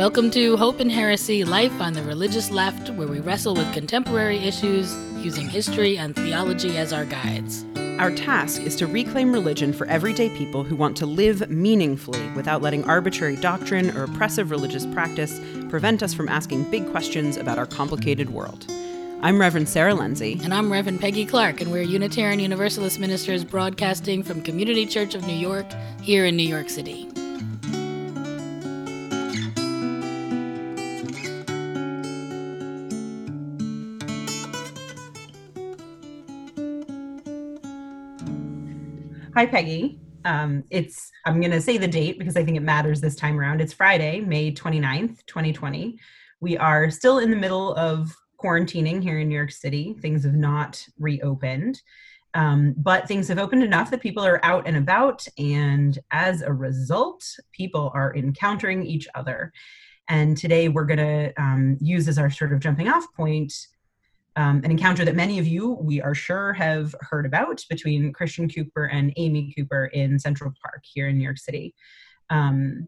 Welcome to Hope and Heresy Life on the Religious Left, where we wrestle with contemporary issues using history and theology as our guides. Our task is to reclaim religion for everyday people who want to live meaningfully without letting arbitrary doctrine or oppressive religious practice prevent us from asking big questions about our complicated world. I'm Reverend Sarah Lindsay. And I'm Reverend Peggy Clarke, and we're Unitarian Universalist ministers broadcasting from Community Church of New York here in New York City. Hi, Peggy. Um, it's I'm going to say the date because I think it matters this time around. It's Friday, May 29th, 2020. We are still in the middle of quarantining here in New York City. Things have not reopened. Um, but things have opened enough that people are out and about, and as a result, people are encountering each other. And today we're going to um, use as our sort of jumping off point um, an encounter that many of you, we are sure, have heard about between Christian Cooper and Amy Cooper in Central Park here in New York City. Um,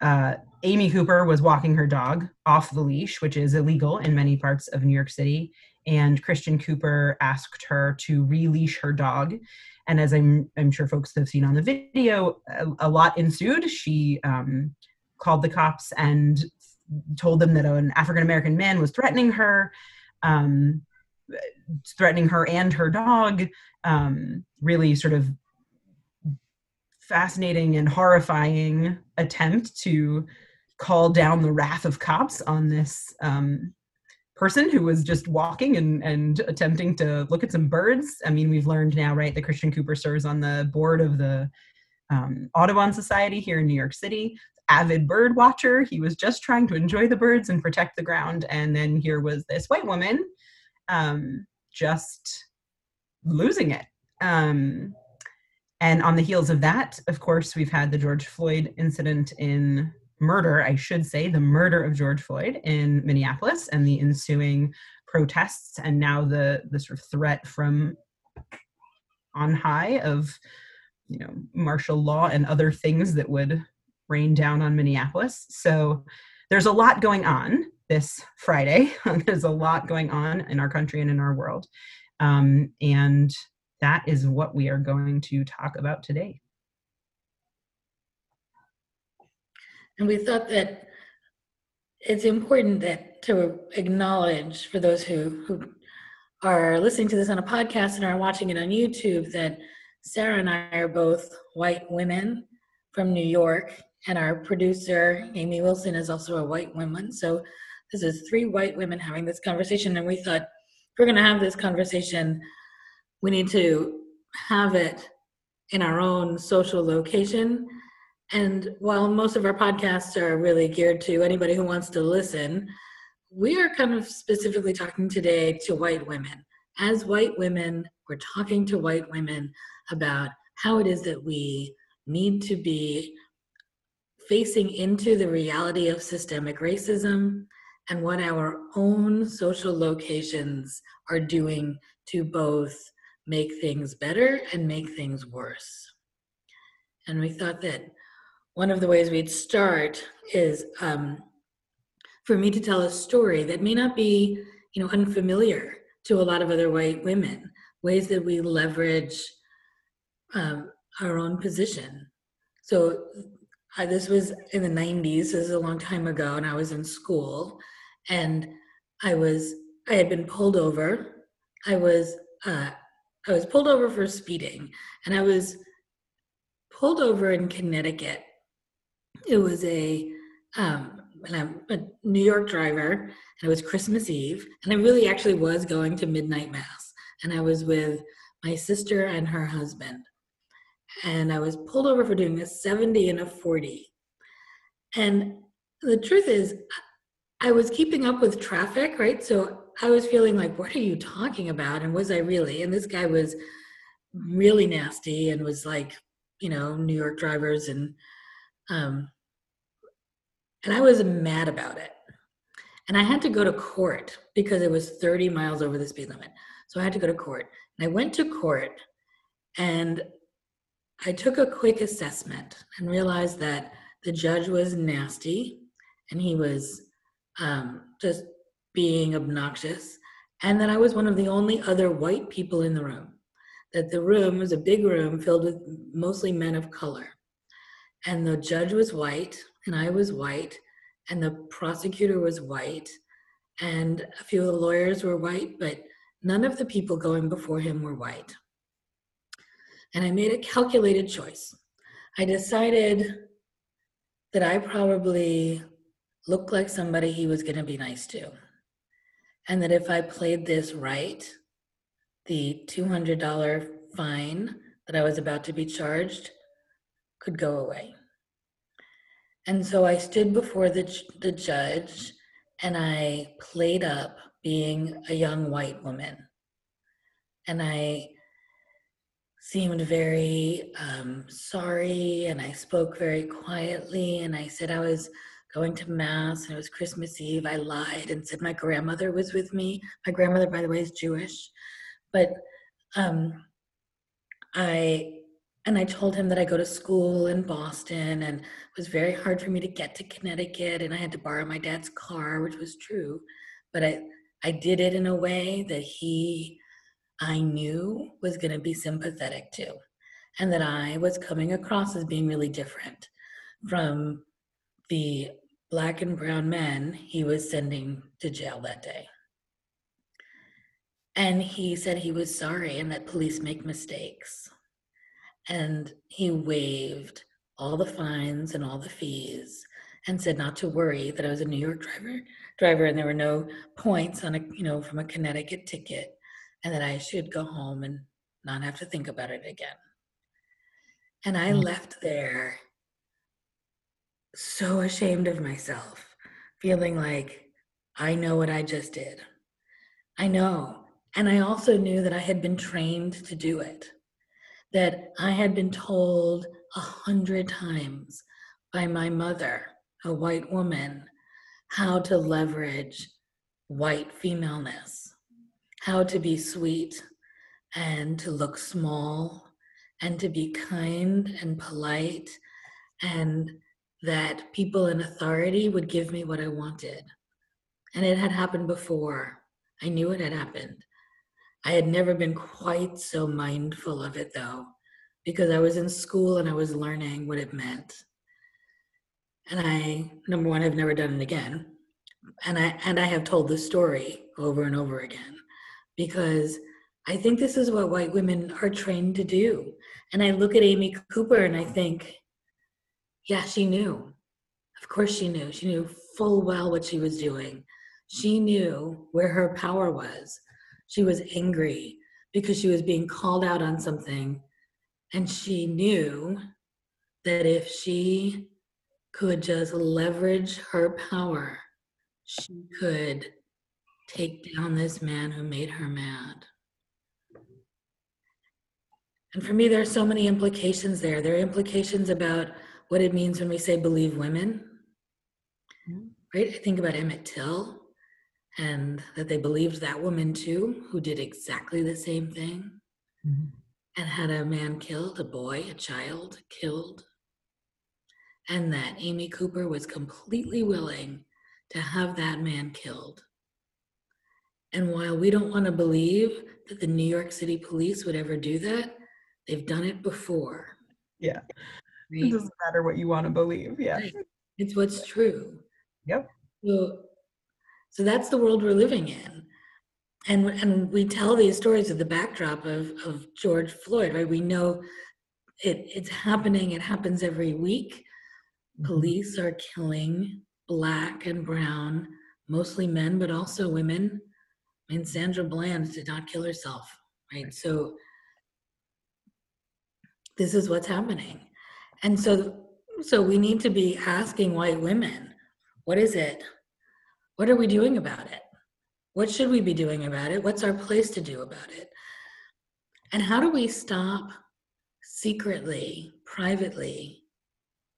uh, Amy Cooper was walking her dog off the leash, which is illegal in many parts of New York City. And Christian Cooper asked her to releash her dog. And as I'm, I'm sure folks have seen on the video, a, a lot ensued. She um, called the cops and told them that an African American man was threatening her um, threatening her and her dog. Um, really sort of fascinating and horrifying attempt to call down the wrath of cops on this um, person who was just walking and, and attempting to look at some birds. I mean, we've learned now, right, that Christian Cooper serves on the board of the um, Audubon Society here in New York City avid bird watcher. He was just trying to enjoy the birds and protect the ground. And then here was this white woman um, just losing it. Um, and on the heels of that, of course, we've had the George Floyd incident in murder, I should say, the murder of George Floyd in Minneapolis and the ensuing protests, and now the the sort of threat from on high of you know martial law and other things that would rain down on Minneapolis. So there's a lot going on this Friday. there's a lot going on in our country and in our world. Um, and that is what we are going to talk about today. And we thought that it's important that to acknowledge for those who, who are listening to this on a podcast and are watching it on YouTube that Sarah and I are both white women from New York and our producer amy wilson is also a white woman. So this is three white women having this conversation. And we thought if we're going to have this conversation we need to have it in our own social location. And while most of our podcasts are really geared to anybody who wants to listen we are kind of specifically talking today to white women. As white women we're talking to white women about how it is that we need to be facing into the reality of systemic racism and what our own social locations are doing to both make things better and make things worse. And we thought that one of the ways we'd start is um, for me to tell a story that may not be, you know, unfamiliar to a lot of other white women, ways that we leverage um, our own position. So this was in the 90s. This is a long time ago, and I was in school, and I was I had been pulled over. I was uh, I was pulled over for speeding, and I was pulled over in Connecticut. It was a um, and I'm a New York driver, and it was Christmas Eve, and I really actually was going to midnight mass, and I was with my sister and her husband and I was pulled over for doing a 70 and a 40. And the truth is, I was keeping up with traffic, right? So I was feeling like, what are you talking about? And was I really? And this guy was really nasty and was like, you know, New York drivers and um and I was mad about it. And I had to go to court because it was 30 miles over the speed limit. So I had to go to court. And I went to court and I took a quick assessment and realized that the judge was nasty and he was um, just being obnoxious, and that I was one of the only other white people in the room. That the room was a big room filled with mostly men of color. And the judge was white, and I was white, and the prosecutor was white, and a few of the lawyers were white, but none of the people going before him were white. And I made a calculated choice. I decided that I probably looked like somebody he was going to be nice to. And that if I played this right, the $200 fine that I was about to be charged could go away. And so I stood before the, the judge and I played up being a young white woman. And I seemed very um, sorry and I spoke very quietly and I said I was going to mass and it was Christmas Eve. I lied and said my grandmother was with me. My grandmother, by the way, is Jewish. But um, I and I told him that I go to school in Boston and it was very hard for me to get to Connecticut and I had to borrow my dad's car, which was true. But I, I did it in a way that he, I knew was going to be sympathetic to, and that I was coming across as being really different from the black and brown men he was sending to jail that day. And he said he was sorry and that police make mistakes and he waived all the fines and all the fees and said not to worry that I was a New York driver driver and there were no points on a you know from a Connecticut ticket and that I should go home and not have to think about it again. And I mm-hmm. left there so ashamed of myself, feeling like I know what I just did. I know. And I also knew that I had been trained to do it that I had been told a hundred times by my mother, a white woman, how to leverage white femaleness, how to be sweet and to look small and to be kind and polite, and that people in authority would give me what I wanted. And it had happened before. I knew it had happened. I had never been quite so mindful of it though, because I was in school and I was learning what it meant. And I, number one, I've never done it again. And I and I have told the story over and over again because I think this is what white women are trained to do. And I look at Amy Cooper and I think, yeah, she knew. Of course she knew. She knew full well what she was doing. She knew where her power was. She was angry because she was being called out on something. And she knew that if she could just leverage her power, she could take down this man who made her mad. And for me, there are so many implications there. There are implications about what it means when we say believe women, right? I think about Emmett Till and that they believed that woman too, who did exactly the same thing mm-hmm. and had a man killed, a boy, a child killed, and that Amy Cooper was completely willing to have that man killed. And while we don't want to believe that the New York City police would ever do that, they've done it before. Yeah. Right? It doesn't matter what you want to believe. Yeah. Right. It's what's true. Yep. So so that's the world we're living in. And, and we tell these stories of the backdrop of, of George Floyd, right? We know it, it's happening, it happens every week. Mm-hmm. Police are killing black and brown, mostly men, but also women. I mean, Sandra Bland did not kill herself, right? So this is what's happening. And so so we need to be asking white women, what is it what are we doing about it? What should we be doing about it? What's our place to do about it? And how do we stop secretly, privately,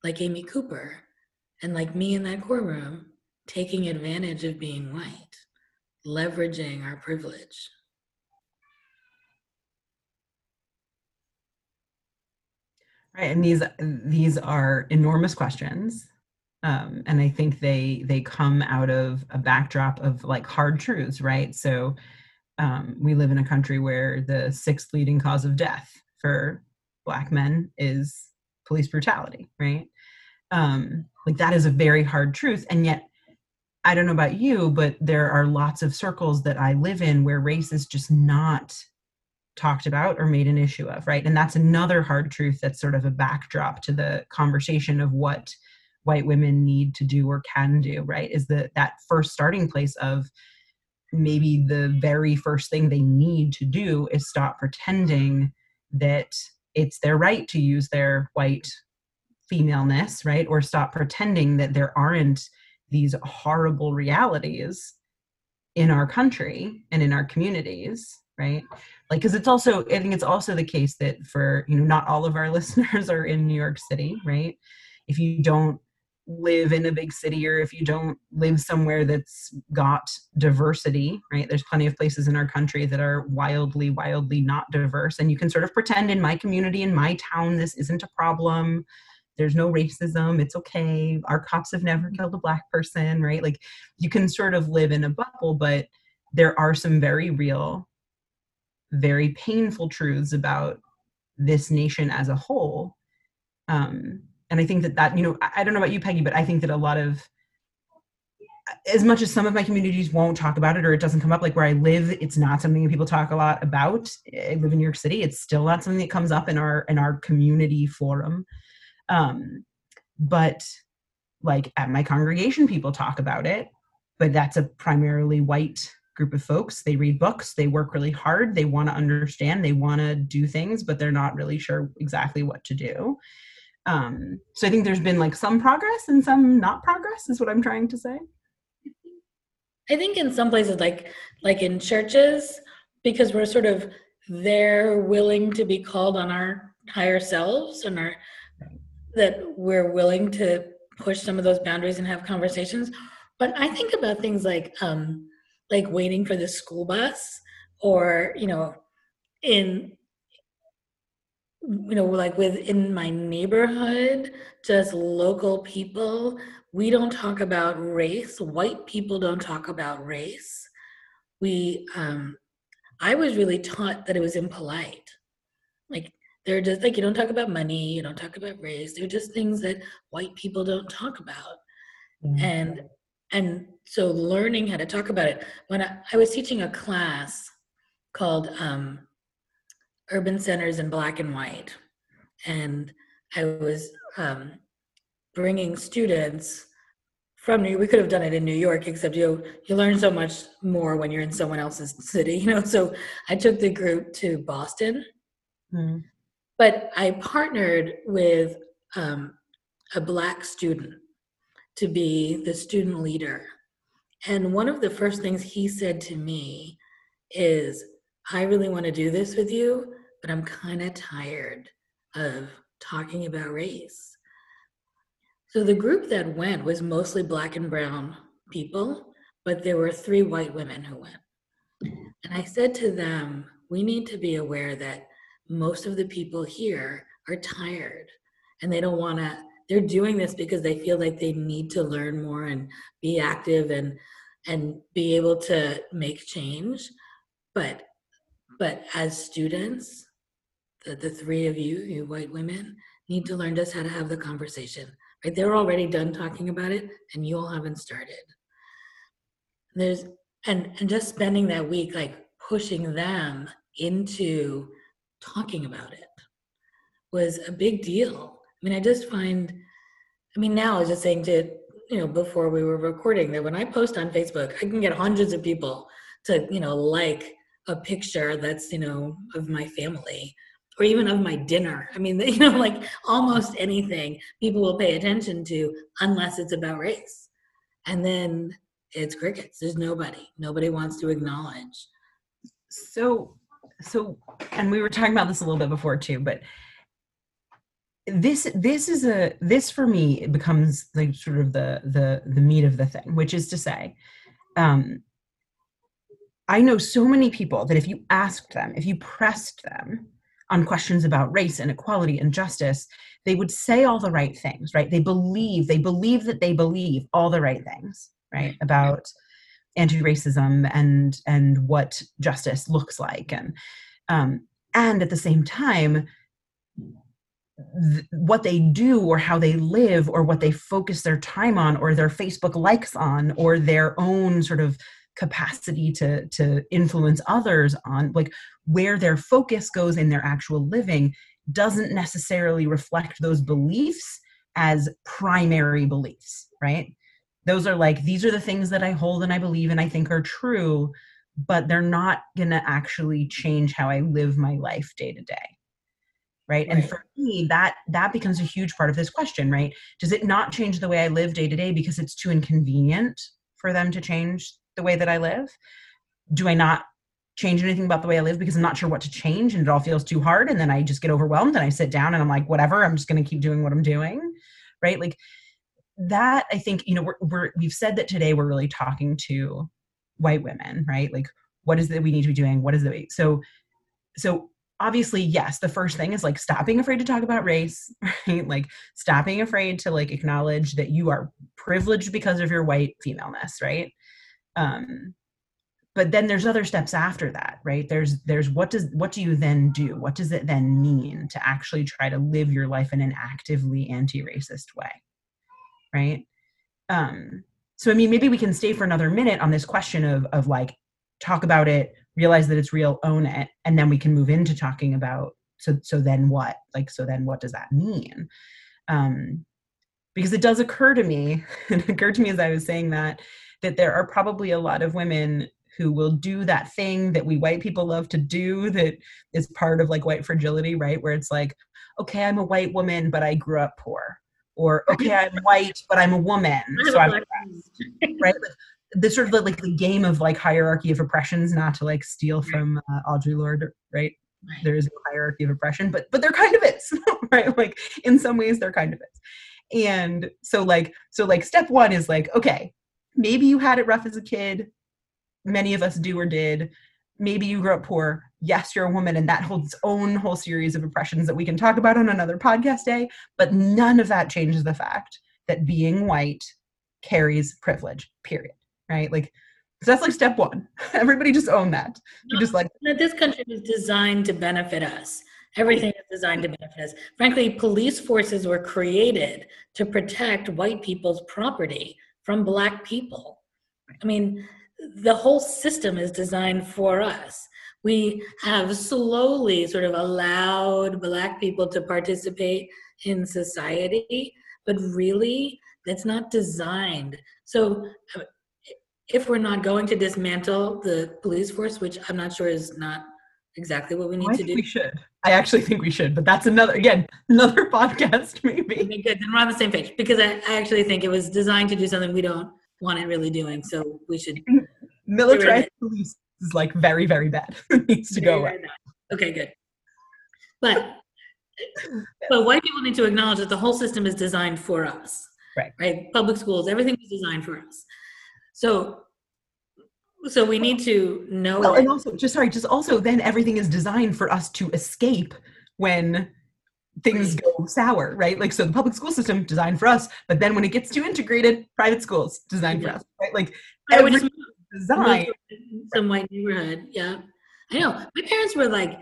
like Amy Cooper and like me in that courtroom, taking advantage of being white, leveraging our privilege? Right, and these these are enormous questions um, and I think they they come out of a backdrop of like hard truths, right? So um, we live in a country where the sixth leading cause of death for Black men is police brutality, right? Um, like that is a very hard truth, and yet I don't know about you, but there are lots of circles that I live in where race is just not talked about or made an issue of, right? And that's another hard truth that's sort of a backdrop to the conversation of what white women need to do or can do, right? Is that that first starting place of maybe the very first thing they need to do is stop pretending that it's their right to use their white femaleness, right? Or stop pretending that there aren't these horrible realities in our country and in our communities right? Like because it's also i think it's also the case that for you know not all of our listeners are in new york city right? If you don't live in a big city or if you don't live somewhere that's got diversity right? There's plenty of places in our country that are wildly wildly not diverse. And you can sort of pretend in my community in my town this isn't a problem there's no racism it's okay our cops have never killed a black person right? Like you can sort of live in a bubble but there are some very real very painful truths about this nation as a whole. Um, and i think that that you know I, don't know about you peggy but i think that a lot of as much as some of my communities won't talk about it or it doesn't come up like where i live it's not something that people talk a lot about. I live in new york city it's still not something that comes up in our in our community forum um but like at my congregation people talk about it but that's a primarily white group of folks. They read books, they work really hard, they want to understand, they want to do things, but they're not really sure exactly what to do. Um, so I think there's been like some progress and some not progress, is what I'm trying to say. I think in some places, like like in churches, because we're sort of they're willing to be called on our higher selves and our that we're willing to push some of those boundaries and have conversations. But I think about things like um, like waiting for the school bus or you know in you know like within my neighborhood just local people. We don't talk about race. White people don't talk about race. We um i was really taught that it was impolite. Like they're just like you don't talk about money you don't talk about race they're just things that white people don't talk about mm-hmm. and and so learning how to talk about it when i, I was teaching a class called um, urban centers in black and white and i was um, bringing students from new we could have done it in new york except you you learn so much more when you're in someone else's city you know so i took the group to boston mm-hmm. But i partnered with um, a black student to be the student leader. And one of the first things he said to me is, I really want to do this with you, but I'm kind of tired of talking about race. So the group that went was mostly black and brown people, but there were three white women who went. And I said to them, we need to be aware that most of the people here are tired and they don't want to they're doing this because they feel like they need to learn more and be active and and be able to make change. But but as students the, the three of you you white women need to learn just how to have the conversation. Right? They're already done talking about it and you all haven't started. There's and and just spending that week like pushing them into talking about it was a big deal I mean, I just find, I mean, now I was just saying to, you know, before we were recording that when I post on Facebook, I can get hundreds of people to, you know, like a picture that's, you know, of my family or even of my dinner. I mean, you know, like almost anything people will pay attention to unless it's about race. And then it's crickets. There's nobody. Nobody wants to acknowledge. So, so, and we were talking about this a little bit before too, but this this is a this for me it becomes like sort of the the the meat of the thing which is to say um i know so many people that if you asked them if you pressed them on questions about race and equality and justice, they would say all the right things, right? They believe, they believe that they believe all the right things, right? About anti-racism and and what justice looks like. And um, and at the same time th- what they do or how they live or what they focus their time on or their facebook likes on or their own sort of capacity to to influence others on like where their focus goes in their actual living doesn't necessarily reflect those beliefs as primary beliefs right those are like these are the things that i hold and i believe and i think are true but they're not going to actually change how i live my life day to day right? and for me that that becomes a huge part of this question right? Does it not change the way i live day to day because it's too inconvenient for them to change the way that i live? Do i not change anything about the way i live because i'm not sure what to change and it all feels too hard and then i just get overwhelmed and i sit down and i'm like whatever i'm just going to keep doing what i'm doing right? Like that i think you know we're, we're we've said that today we're really talking to white women right? Like what is it we need to be doing? What is the so so obviously yes the first thing is like stop being afraid to talk about race right? Like stop being afraid to like acknowledge that you are privileged because of your white femaleness right? Um but then there's other steps after that right? There's there's what does what do you then do? What does it then mean to actually try to live your life in an actively anti-racist way right? Um so i mean maybe we can stay for another minute on this question of of like talk about it realize that it's real own it and then we can move into talking about so so then what? Like so then what does that mean? Um because it does occur to me it occurred to me as i was saying that that there are probably a lot of women who will do that thing that we white people love to do that is part of like white fragility right? Where it's like okay i'm a white woman but i grew up poor or okay i'm white but i'm a woman. So i'm oppressed, right? The sort of like the game of like hierarchy of oppressions not to like steal from uh, audre lorde right? right. There is a hierarchy of oppression but but there kind of is right? Like in some ways there kind of is. And so like so like step one is like okay maybe you had it rough as a kid. Many of us do or did maybe you grew up poor yes you're a woman and that holds its own whole series of oppressions that we can talk about on another podcast day but none of that changes the fact that being white carries privilege period right? Like so that's like step one. Everybody just own that. You just like this country was designed to benefit us. Everything is designed to benefit us. Frankly, police forces were created to protect white people's property from black people. I mean, the whole system is designed for us. We have slowly sort of allowed black people to participate in society, but really, that's not designed. So uh, if we're not going to dismantle the police force, which I'm not sure is not exactly what we need to do. We should. I actually think we should, but that's another again another podcast maybe. Okay, good. Then we're on the same page because I, I actually think it was designed to do something we don't want it really doing. So we should. Militarized police is like very very bad. it needs to go away. Okay, good. But but white people need to acknowledge that the whole system is designed for us. Right. Right. Public schools, everything is designed for us. So so we need to know well, and also just sorry, just also then everything is designed for us to escape when things go sour, right? Like so the public school system designed for us, but then when it gets too integrated, private schools designed yeah. for us, right? Like everything some white neighborhood. Yeah. I know. My parents were like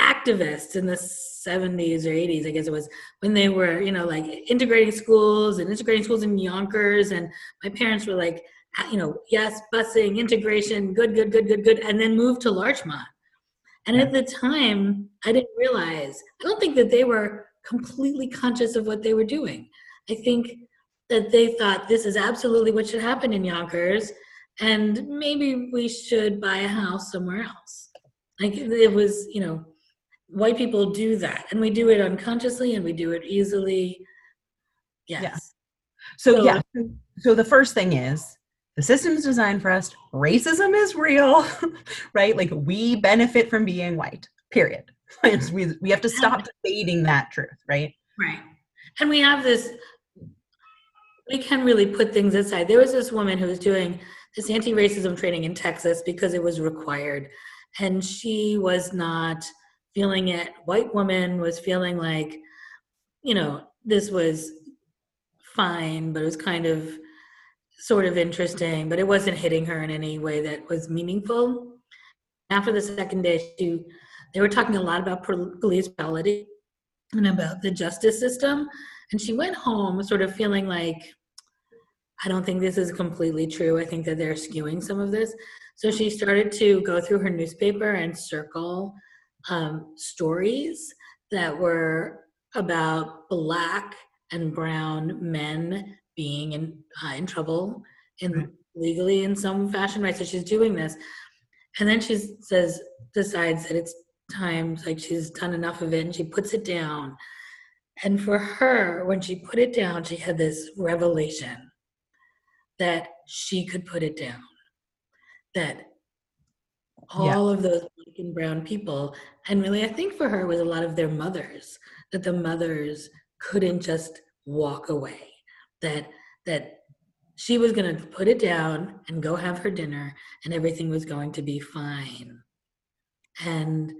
activists in the 70s or 80s, I guess it was, when they were, you know, like integrating schools and integrating schools in Yonkers. And my parents were like you know, yes, busing, integration, good, good, good, good, good, and then moved to Larchmont. And at the time, I didn't realize, I don't think that they were completely conscious of what they were doing. I think that they thought this is absolutely what should happen in Yonkers, and maybe we should buy a house somewhere else. Like it was, you know, white people do that, and we do it unconsciously and we do it easily. Yes. Yeah. So, so yeah. So the first thing is the system is designed for us. Racism is real, right? Like we benefit from being white, period. we, we have to stop debating that truth, right? Right. And we have this, we can really put things aside. There was this woman who was doing this anti racism training in Texas because it was required. And she was not feeling it. White woman was feeling like, you know, this was fine, but it was kind of sort of interesting, but it wasn't hitting her in any way that was meaningful. After the second day, she, they were talking a lot about police brutality and about the justice system. And she went home sort of feeling like, I don't think this is completely true. I think that they're skewing some of this. So she started to go through her newspaper and circle um, stories that were about black and brown men being in uh, in trouble in right. legally in some fashion right so she's doing this and then she says decides that it's time like she's done enough of it and she puts it down and for her when she put it down she had this revelation that she could put it down. That all yeah. of those black and brown people and really i think for her was a lot of their mothers that the mothers couldn't just walk away. That that she was going to put it down and go have her dinner and everything was going to be fine. And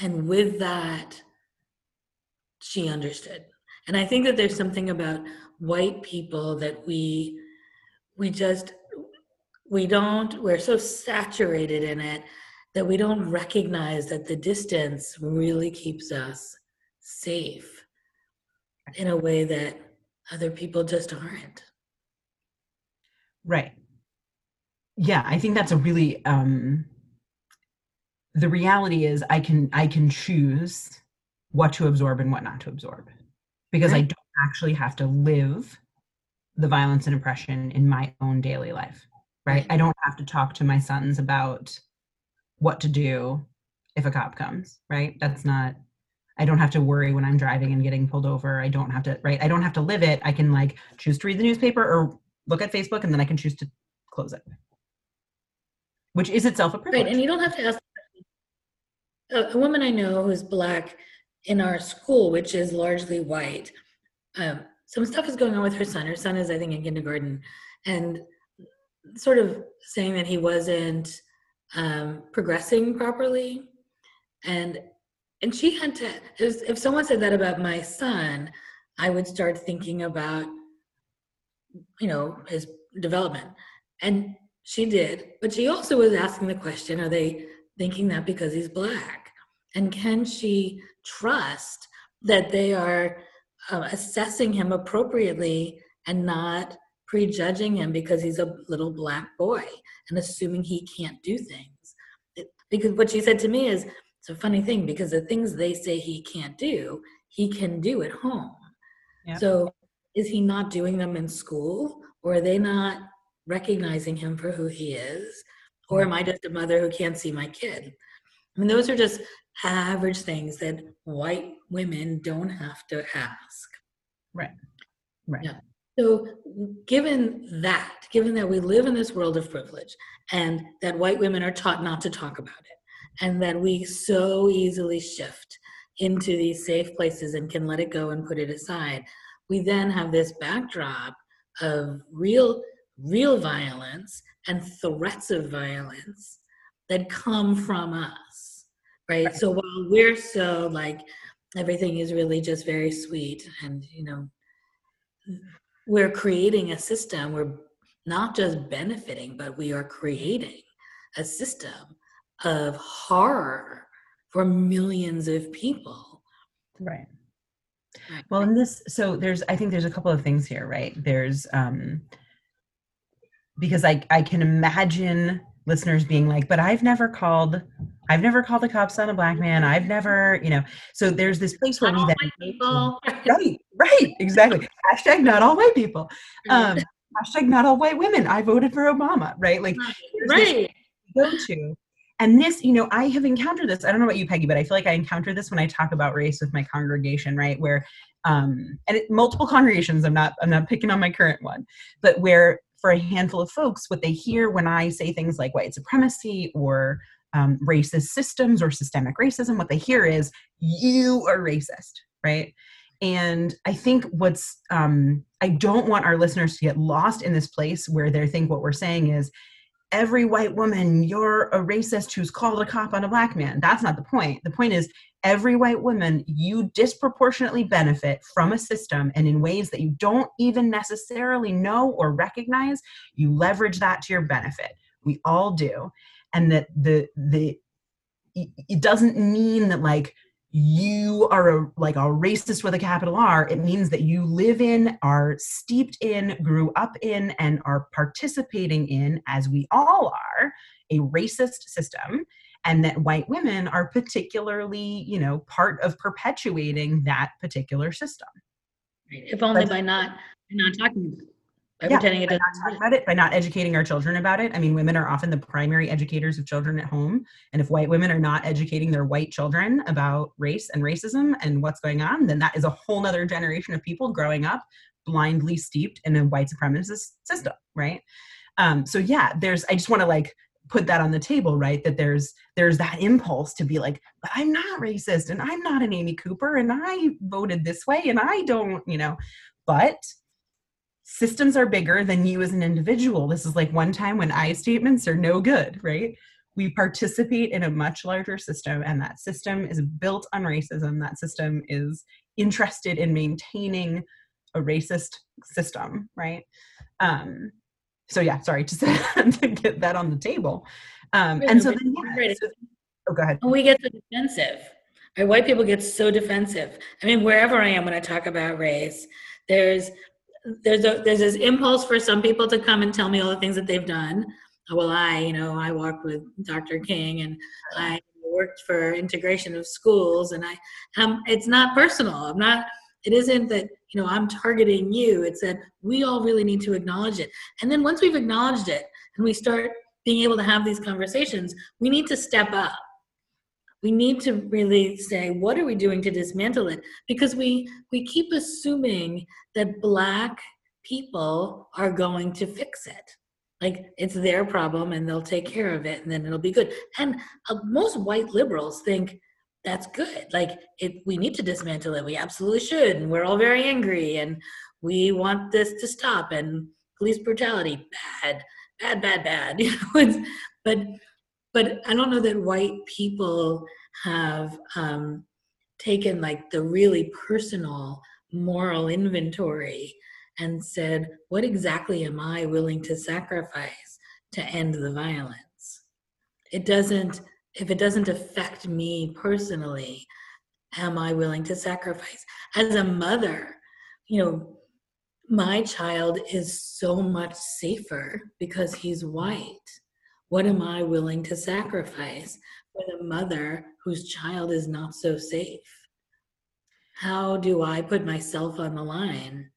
and with that she understood. And i think that there's something about white people that we we just we don't we're so saturated in it that we don't recognize that the distance really keeps us safe in a way that other people just aren't right yeah i think that's a really um the reality is i can i can choose what to absorb and what not to absorb because right. i don't actually have to live the violence and oppression in my own daily life right i don't have to talk to my sons about what to do if a cop comes right that's not I don't have to worry when I'm driving and getting pulled over. I don't have to, right? I don't have to live it. I can like choose to read the newspaper or look at Facebook and then I can choose to close it, which is itself a privilege. Right. And you don't have to ask a, a woman I know who's black in our school, which is largely white. Um, some stuff is going on with her son. Her son is, I think, in kindergarten, and sort of saying that he wasn't um, progressing properly. And and she had to if, if someone said that about my son i would start thinking about you know his development and she did but she also was asking the question are they thinking that because he's black and can she trust that they are uh, assessing him appropriately and not prejudging him because he's a little black boy and assuming he can't do things it, because what she said to me is it's a funny thing because the things they say he can't do, he can do at home. So is he not doing them in school or are they not recognizing him for who he is? Or am I just a mother who can't see my kid? I mean, those are just average things that white women don't have to ask. Right. Right. Yeah. So, given that, given that we live in this world of privilege and that white women are taught not to talk about it, and that we so easily shift into these safe places and can let it go and put it aside we then have this backdrop of real real violence and threats of violence that come from us right, right. so while we're so like everything is really just very sweet and you know we're creating a system we're not just benefiting but we are creating a system of horror for millions of people. Right. Well, in this, so there's, I think there's a couple of things here, right? There's, um, because I, I can imagine listeners being like, but I've never called, I've never called the cops on a black man. I've never, you know, so there's this place where not we then, people. right, right, exactly. Hashtag not all white people. Um, hashtag not all white women. I voted for Obama, right? Like, right. Go to and this you know i have encountered this i don't know about you peggy but i feel like i encounter this when i talk about race with my congregation right where um and it, multiple congregations i'm not i'm not picking on my current one but where for a handful of folks what they hear when i say things like white supremacy or um, racist systems or systemic racism what they hear is you are racist right? And i think what's um, i don't want our listeners to get lost in this place where they think what we're saying is every white woman, you're a racist who's called a cop on a black man. That's not the point. The point is, every white woman, you disproportionately benefit from a system and in ways that you don't even necessarily know or recognize, you leverage that to your benefit. We all do. And that the, the, it doesn't mean that like you are a, like a racist with a capital R. It means that you live in, are steeped in, grew up in, and are participating in, as we all are, a racist system. And that white women are particularly, you know, part of perpetuating that particular system. If only by not not talking by yeah, pretending it by not talking about it, by not educating our children about it. I mean, women are often the primary educators of children at home. And if white women are not educating their white children about race and racism and what's going on, then that is a whole nother generation of people growing up blindly steeped in a white supremacist system, right? Um, so yeah, there's I just want to like put that on the table right that there's there's that impulse to be like but i'm not racist and i'm not an amy cooper and i voted this way and i don't you know but systems are bigger than you as an individual. This is like one time when I statements are no good, right? We participate in a much larger system, and that system is built on racism. That system is interested in maintaining a racist system, right? Um, so yeah, sorry to, say, to get that on the table. Um, and so then, yeah, so, oh, go ahead. We get so defensive. White people get so defensive. I mean, wherever I am when I talk about race, there's there's a there's this impulse for some people to come and tell me all the things that they've done. Well, I, you know, I walked with Dr. King and I worked for integration of schools, and I, um, it's not personal. I'm not. It isn't that you know I'm targeting you. It's that we all really need to acknowledge it. And then once we've acknowledged it and we start being able to have these conversations, we need to step up we need to really say what are we doing to dismantle it? Because we we keep assuming that black people are going to fix it. Like it's their problem and they'll take care of it and then it'll be good. And uh, most white liberals think that's good. Like it we need to dismantle it. We absolutely should. And we're all very angry and we want this to stop and police brutality bad bad bad bad. You know but but I don't know that white people have um, taken like the really personal moral inventory and said, what exactly am I willing to sacrifice to end the violence? It doesn't, if it doesn't affect me personally, am I willing to sacrifice? As a mother, you know, my child is so much safer because he's white what am I willing to sacrifice for the mother whose child is not so safe? How do I put myself on the line?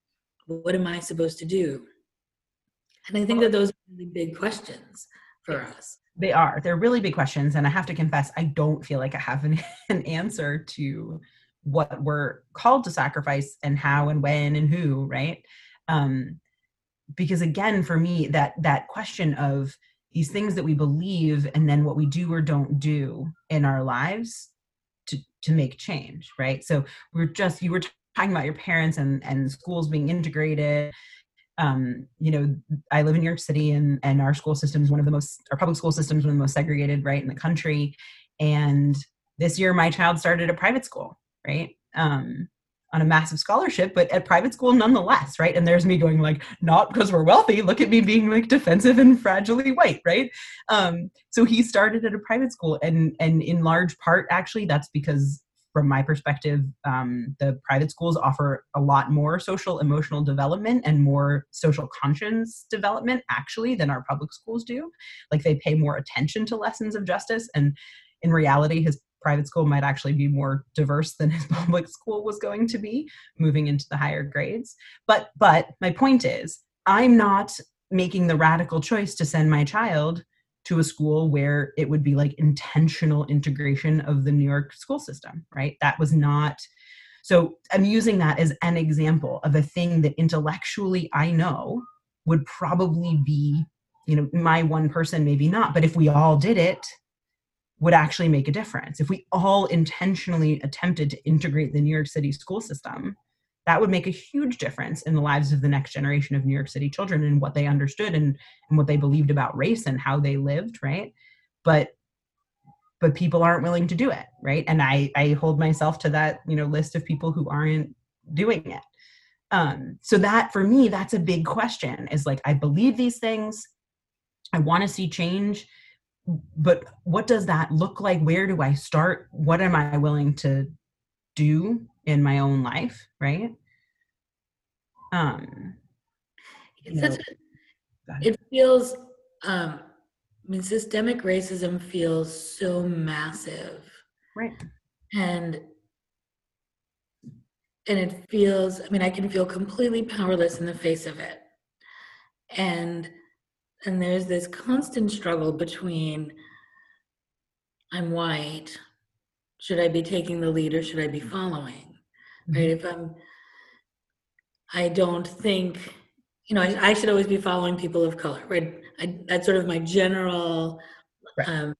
What am I supposed to do? And I think that those are really big questions for us. They are. They're really big questions. And I have to confess, I don't feel like I have an, an answer to what we're called to sacrifice and how and when and who, right? Um, because again, for me, that that question of these things that we believe and then what we do or don't do in our lives to to make change right? So we're just you were talking about your parents and and schools being integrated. Um you know i live in new york city and and our school system is one of the most our public school system is one of the most segregated right in the country. And this year my child started a private school right? Um on a massive scholarship, but at private school nonetheless, right? And there's me going like, not because we're wealthy. Look at me being like defensive and fragilely white, right? Um, so he started at a private school, and and in large part, actually, that's because from my perspective, um, the private schools offer a lot more social emotional development and more social conscience development actually than our public schools do. Like they pay more attention to lessons of justice and in reality his private school might actually be more diverse than his public school was going to be moving into the higher grades. But but my point is i'm not making the radical choice to send my child to a school where it would be like intentional integration of the new york school system right? That was not so i'm using that as an example of a thing that intellectually i know would probably be you know my one person maybe not but if we all did it would actually make a difference. If we all intentionally attempted to integrate the New York City school system, that would make a huge difference in the lives of the next generation of New York City children and what they understood and, and what they believed about race and how they lived, right? But but people aren't willing to do it, right? And I I hold myself to that, you know, list of people who aren't doing it. Um, so that for me, that's a big question is like, I believe these things. I want to see change, but what does that look like? Where do I start? What am I willing to do in my own life? Right. Um, it's such a, it feels, um, I mean, systemic racism feels so massive. Right. And and it feels i mean i can feel completely powerless in the face of it and and there's this constant struggle between i'm white should i be taking the lead or should i be following right mm-hmm. if i'm i don't think you know I, I, should always be following people of color right I, that's sort of my general right. um,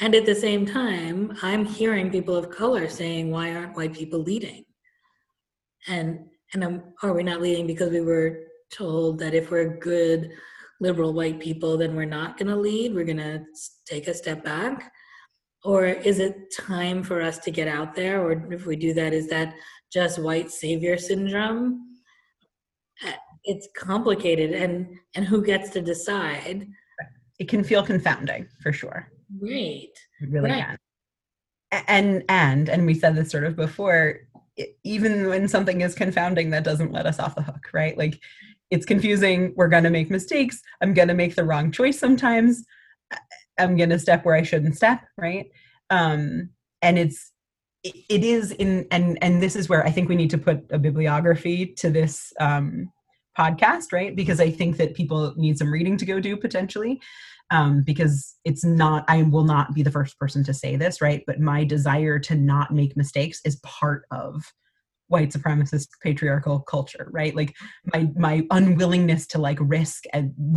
and at the same time i'm hearing people of color saying why aren't white people leading and and I'm, are we not leading because we were told that if we're good liberal white people then we're not going to lead we're going to take a step back? Or is it time for us to get out there or if we do that is that just white savior syndrome? Uh, it's complicated and and who gets to decide? It can feel confounding for sure. Right. It really right. can. And and and we said this sort of before even when something is confounding that doesn't let us off the hook right? Like it's confusing. We're going to make mistakes. I'm going to make the wrong choice sometimes. I'm going to step where i shouldn't step right? Um and it's it is in and and this is where i think we need to put a bibliography to this um podcast right? Because i think that people need some reading to go do potentially um, because it's not i will not be the first person to say this right? But my desire to not make mistakes is part of white supremacist patriarchal culture right? Like my my unwillingness to like risk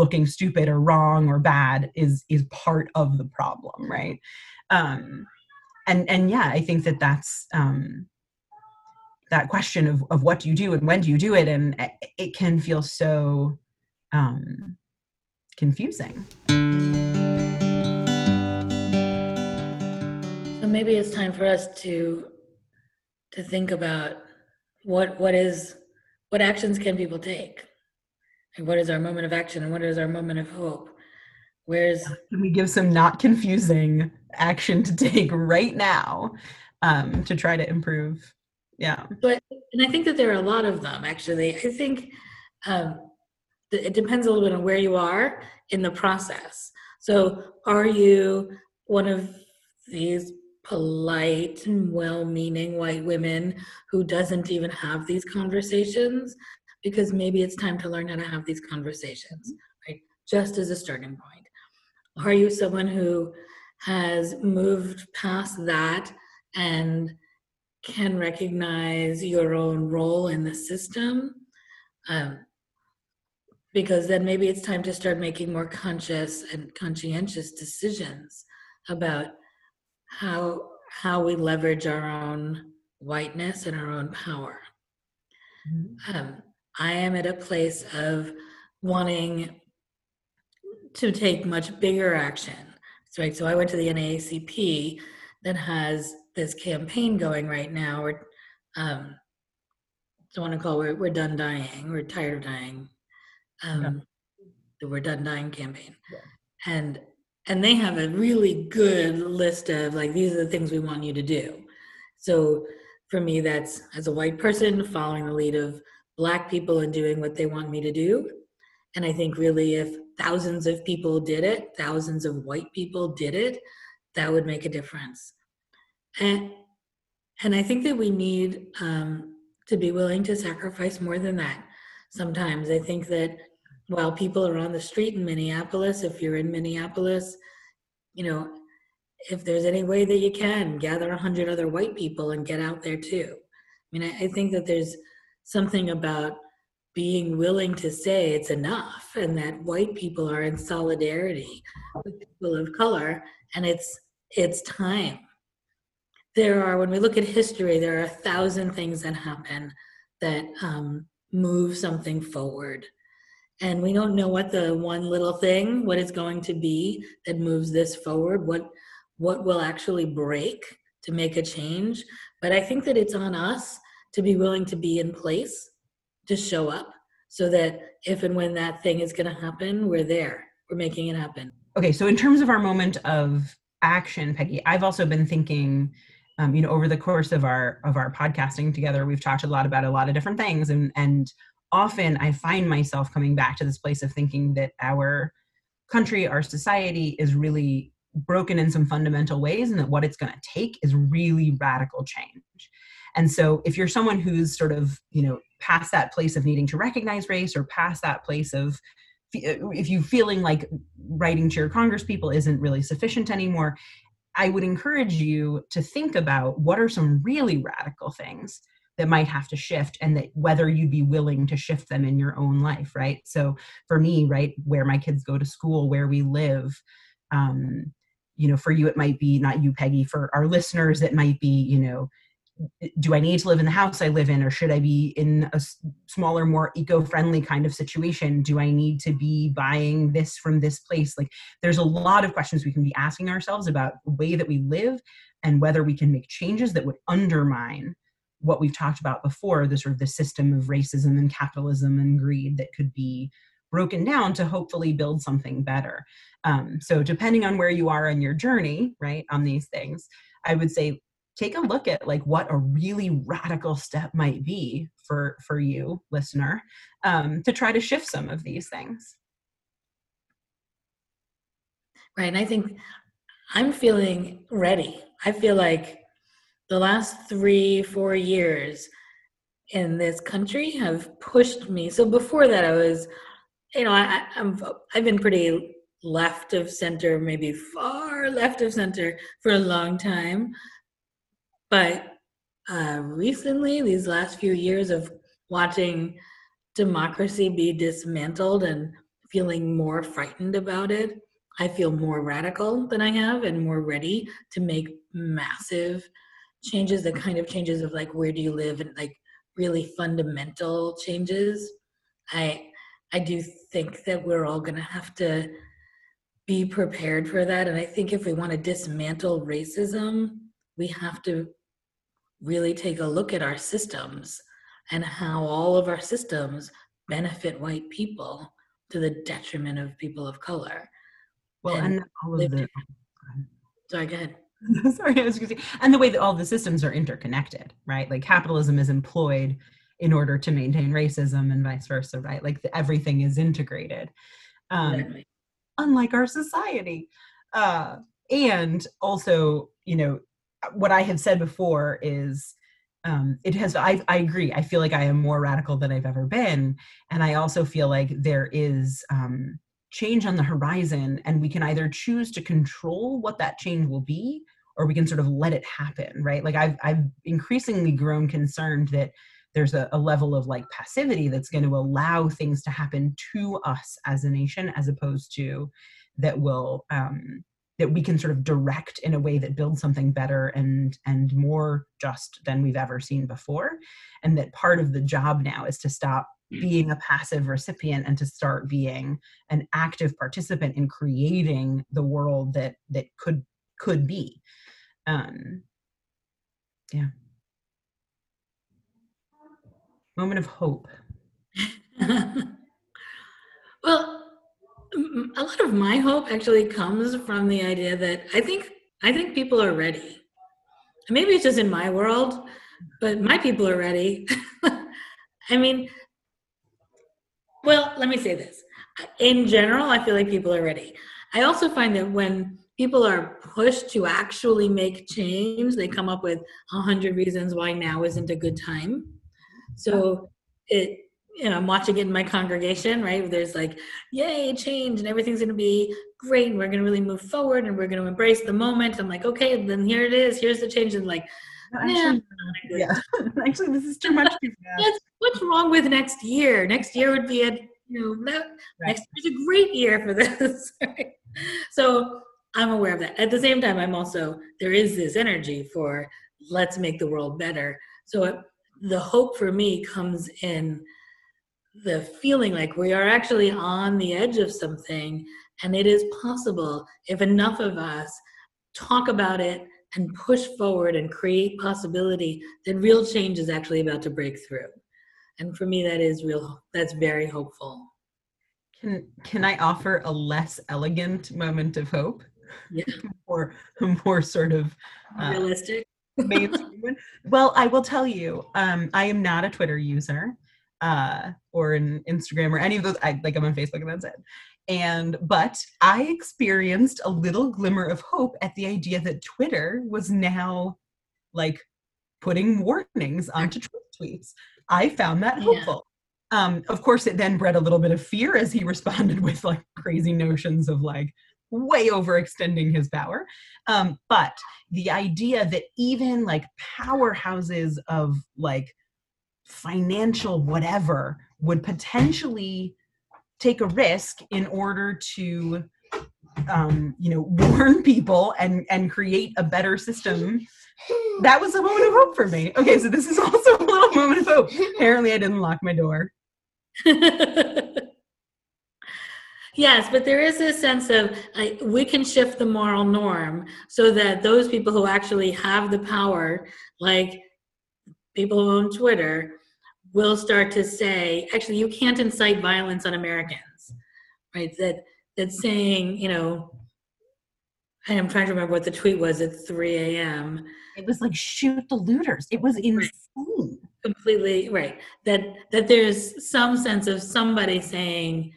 looking stupid or wrong or bad is is part of the problem right? Um and and yeah i think that that's um that question of of what do you do and when do you do it? And it can feel so um confusing. So maybe it's time for us to to think about what what is what actions can people take? And what is our moment of action and what is our moment of hope? Where's can we give some not confusing action to take right now um, to try to improve? Yeah. But and I think that there are a lot of them actually. I think um, it depends a little bit on where you are in the process. So, are you one of these polite and well meaning white women who doesn't even have these conversations? Because maybe it's time to learn how to have these conversations, right? Just as a starting point. Are you someone who has moved past that and can recognize your own role in the system? Um, because then maybe it's time to start making more conscious and conscientious decisions about how how we leverage our own whiteness and our own power. Mm-hmm. Um, I am at a place of wanting to take much bigger action. So, right, so I went to the NAACP that has this campaign going right now. We're, um, I want to call we're, we're done dying. We're tired of dying um, yeah. the We're Done Dying campaign. Yeah. And and they have a really good list of like these are the things we want you to do. So for me, that's as a white person following the lead of black people and doing what they want me to do. And I think really if thousands of people did it, thousands of white people did it, that would make a difference. And and I think that we need um, to be willing to sacrifice more than that sometimes. I think that while people are on the street in Minneapolis, if you're in Minneapolis, you know, if there's any way that you can, gather a hundred other white people and get out there too. I mean, I, I think that there's something about being willing to say it's enough and that white people are in solidarity with people of color and it's it's time there are when we look at history there are a thousand things that happen that um, move something forward. And we don't know what the one little thing, what it's going to be that moves this forward, what what will actually break to make a change. But I think that it's on us to be willing to be in place, to show up, so that if and when that thing is going to happen, we're there. We're making it happen. Okay, so in terms of our moment of action, Peggy, I've also been thinking um, you know over the course of our of our podcasting together we've talked a lot about a lot of different things and and often i find myself coming back to this place of thinking that our country our society is really broken in some fundamental ways and that what it's going to take is really radical change. And so if you're someone who's sort of you know past that place of needing to recognize race or past that place of uh, if you feeling like writing to your congress people isn't really sufficient anymore I would encourage you to think about what are some really radical things that might have to shift and that whether you'd be willing to shift them in your own life, right? So for me, right, where my kids go to school, where we live, um, you know, for you, it might be not you, Peggy, for our listeners, it might be, you know, do I need to live in the house I live in, or should I be in a smaller, more eco friendly kind of situation? Do I need to be buying this from this place? Like, there's a lot of questions we can be asking ourselves about the way that we live and whether we can make changes that would undermine what we've talked about before the sort of the system of racism and capitalism and greed that could be broken down to hopefully build something better. Um, so, depending on where you are on your journey, right, on these things, I would say take a look at like what a really radical step might be for for you listener um, to try to shift some of these things right and i think i'm feeling ready i feel like the last three four years in this country have pushed me. So before that i was you know I, i'm i've been pretty left of center maybe far left of center for a long time. But uh, recently, these last few years of watching democracy be dismantled and feeling more frightened about it, I feel more radical than I have and more ready to make massive changes, the kind of changes of like where do you live and like really fundamental changes. I I do think that we're all gonna have to be prepared for that. And I think if we want to dismantle racism, we have to really take a look at our systems and how all of our systems benefit white people to the detriment of people of color. Well, and, and all of the. Sorry, go ahead. Sorry, I was going and the way that all the systems are interconnected, right? Like capitalism is employed in order to maintain racism and vice versa, right? Like the, everything is integrated. Um. Unlike our society. Uh, and also, you know, what I have said before is um, it has I, I agree i feel like i am more radical than i've ever been and i also feel like there is um, change on the horizon and we can either choose to control what that change will be or we can sort of let it happen right? Like i've, I've increasingly grown concerned that there's a, a level of like passivity that's going to allow things to happen to us as a nation as opposed to that will um, that we can sort of direct in a way that builds something better and and more just than we've ever seen before. And that part of the job now is to stop being a passive recipient and to start being an active participant in creating the world that that could could be um yeah moment of hope well a lot of my hope actually comes from the idea that I think I think people are ready. Maybe it's just in my world, but my people are ready. I mean, well, let me say this. In general, I feel like people are ready. I also find that when people are pushed to actually make change, they come up with a hundred reasons why now isn't a good time. So it you know, I'm watching it in my congregation, right? There's like, yay, change, and everything's going to be great, and we're going to really move forward, and we're going to embrace the moment. I'm like, okay, then here it is. Here's the change, and like, actually, yeah, actually, this is too much. What's, what's wrong with next year? Next year would be a, you know, right. next year's a great year for this. So I'm aware of that. At the same time, I'm also there is this energy for let's make the world better. So the hope for me comes in the feeling like we are actually on the edge of something and it is possible if enough of us talk about it and push forward and create possibility that real change is actually about to break through and for me that is real that's very hopeful can can i offer a less elegant moment of hope yeah. Or more sort of uh, realistic. well i will tell you um, i am not a twitter user uh, or an instagram or any of those i like i'm on facebook and that's it. And but i experienced a little glimmer of hope at the idea that twitter was now like putting warnings onto tweets. I found that hopeful. Yeah. um of course it then bred a little bit of fear as he responded with like crazy notions of like way overextending his power. Um but the idea that even like powerhouses of like financial whatever would potentially take a risk in order to um, you know warn people and and create a better system that was a moment of hope for me. Okay so this is also a little moment of hope. Apparently i didn't lock my door yes but there is a sense of uh, we can shift the moral norm so that those people who actually have the power like people who own twitter will start to say, actually, you can't incite violence on Americans, right? That that saying, you know, I'm trying to remember what the tweet was at 3 a.m. It was like shoot the looters. It was insane. Right. Completely right. That that there's some sense of somebody saying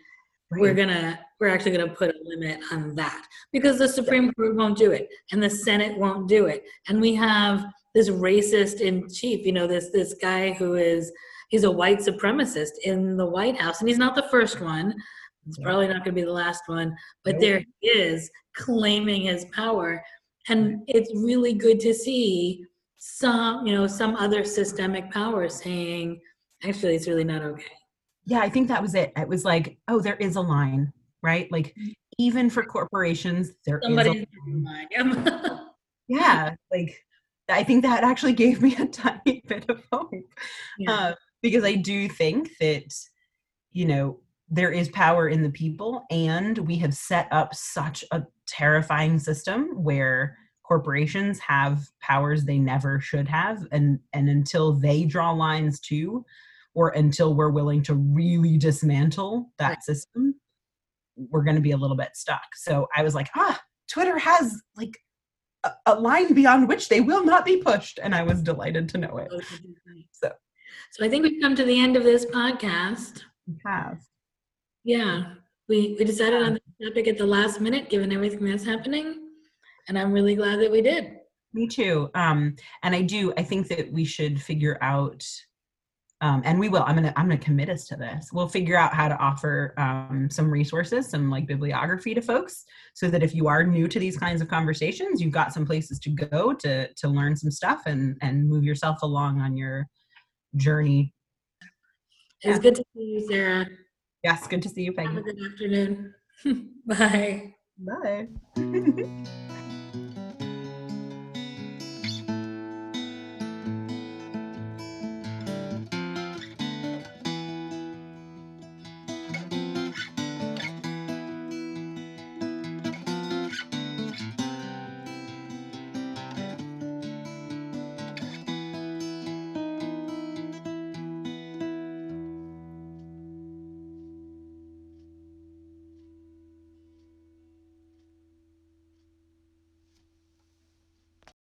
right. we're gonna we're actually gonna put a limit on that because the Supreme Court won't do it and the Senate won't do it, and we have this racist in chief. You know this this guy who is he's a white supremacist in the White House, and he's not the first one. It's probably not going to be the last one, but nope. there he is claiming his power, and it's really good to see some, you know, some other systemic power saying, actually, it's really not okay. Yeah, I think that was it. It was like, oh, there is a line, right? Like mm-hmm. even for corporations, there Somebody is a line. yeah, like I think that actually gave me a tiny bit of hope. Yeah. Uh, because I do think that, you know, there is power in the people, and we have set up such a terrifying system where corporations have powers they never should have and and until they draw lines too or until we're willing to really dismantle that right. system we're going to be a little bit stuck so i was like ah twitter has like a, a, line beyond which they will not be pushed and i was delighted to know it so so I think we've come to the end of this podcast. We have. Yeah. We, we decided on the topic at the last minute, given everything that's happening. And I'm really glad that we did. Me too. Um, and I do, I think that we should figure out um, and we will i'm gonna i'm gonna commit us to this we'll figure out how to offer um, some resources some like bibliography to folks so that if you are new to these kinds of conversations you've got some places to go to to learn some stuff and and move yourself along on your journey. It was good to see you, Sarah. Yes, good to see you, Peggy. Have a good afternoon. Bye. Bye.